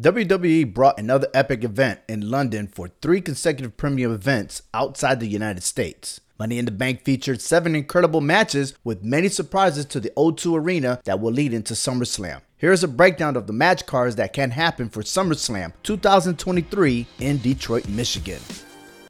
WWE brought another epic event in London for three consecutive premium events outside the United States. Money in the Bank featured seven incredible matches with many surprises to the O2 Arena that will lead into SummerSlam. Here's a breakdown of the match cards that can happen for SummerSlam 2023 in Detroit, Michigan.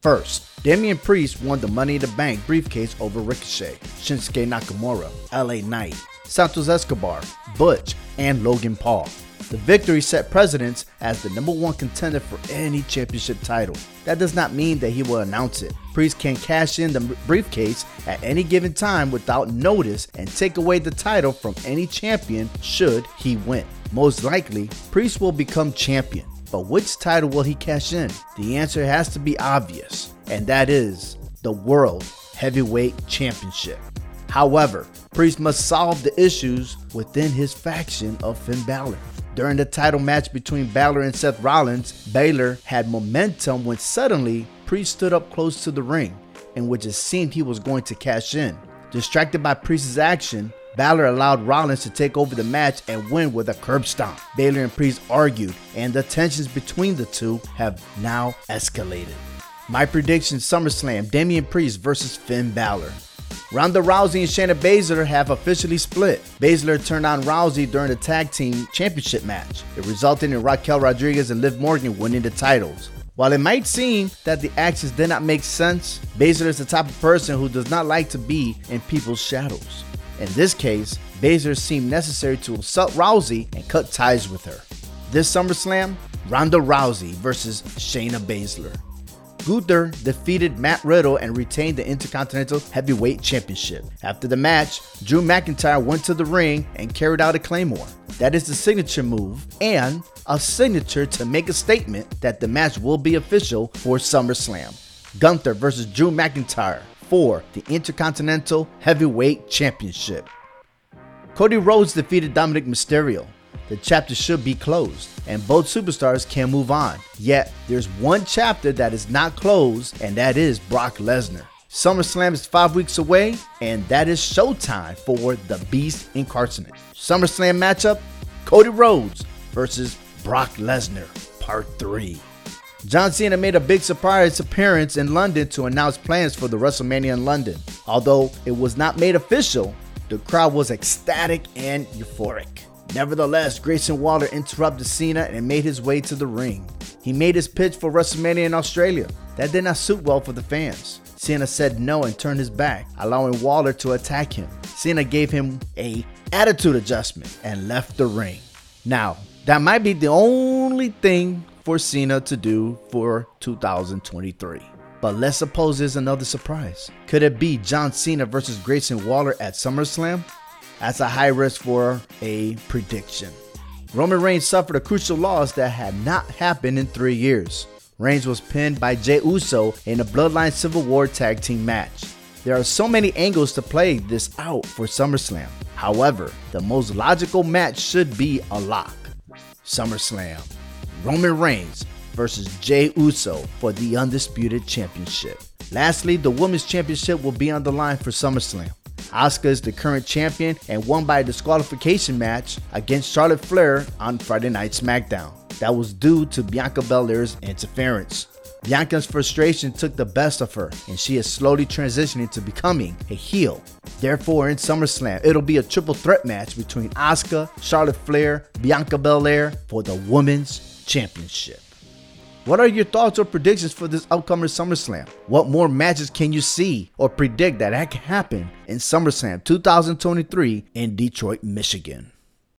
First, Damian Priest won the Money in the Bank briefcase over Ricochet, Shinsuke Nakamura, LA Knight, Santos Escobar, Butch, and Logan Paul. The victory set precedence as the number one contender for any championship title. That does not mean that he will announce it. Priest can cash in the briefcase at any given time without notice and take away the title from any champion should he win. Most likely, Priest will become champion. But which title will he cash in? The answer has to be obvious, and that is the World Heavyweight Championship. However, Priest must solve the issues within his faction of Finn Balor. During the title match between Balor and Seth Rollins, Balor had momentum when suddenly Priest stood up close to the ring, in which it seemed he was going to cash in. Distracted by Priest's action, Balor allowed Rollins to take over the match and win with a curb stomp. Balor and Priest argued, and the tensions between the two have now escalated. My prediction SummerSlam Damian Priest versus Finn Balor. Ronda Rousey and Shayna Baszler have officially split. Baszler turned on Rousey during the tag team championship match. It resulted in Raquel Rodriguez and Liv Morgan winning the titles. While it might seem that the actions did not make sense, Baszler is the type of person who does not like to be in people's shadows. In this case, Baszler seemed necessary to insult Rousey and cut ties with her. This SummerSlam, Ronda Rousey versus Shayna Baszler. Gunther defeated Matt Riddle and retained the Intercontinental Heavyweight Championship. After the match, Drew McIntyre went to the ring and carried out a Claymore. That is the signature move and a signature to make a statement that the match will be official for SummerSlam. Gunther versus Drew McIntyre for the Intercontinental Heavyweight Championship. Cody Rhodes defeated Dominic Mysterio the chapter should be closed and both superstars can move on. Yet, there's one chapter that is not closed, and that is Brock Lesnar. SummerSlam is five weeks away, and that is showtime for the Beast Incarnate. SummerSlam matchup Cody Rhodes versus Brock Lesnar, Part 3. John Cena made a big surprise appearance in London to announce plans for the WrestleMania in London. Although it was not made official, the crowd was ecstatic and euphoric. Nevertheless, Grayson Waller interrupted Cena and made his way to the ring. He made his pitch for WrestleMania in Australia. That did not suit well for the fans. Cena said no and turned his back, allowing Waller to attack him. Cena gave him a attitude adjustment and left the ring. Now, that might be the only thing for Cena to do for 2023. But let's suppose there's another surprise. Could it be John Cena versus Grayson Waller at SummerSlam? That's a high risk for a prediction. Roman Reigns suffered a crucial loss that had not happened in three years. Reigns was pinned by Jey Uso in a Bloodline Civil War tag team match. There are so many angles to play this out for SummerSlam. However, the most logical match should be a lock. SummerSlam. Roman Reigns versus Jey Uso for the Undisputed Championship. Lastly, the Women's Championship will be on the line for SummerSlam. Asuka is the current champion and won by a disqualification match against Charlotte Flair on Friday Night SmackDown. That was due to Bianca Belair's interference. Bianca's frustration took the best of her, and she is slowly transitioning to becoming a heel. Therefore, in SummerSlam, it'll be a triple threat match between Asuka, Charlotte Flair, Bianca Belair for the Women's Championship. What are your thoughts or predictions for this upcoming SummerSlam? What more matches can you see or predict that, that can happen in SummerSlam 2023 in Detroit, Michigan?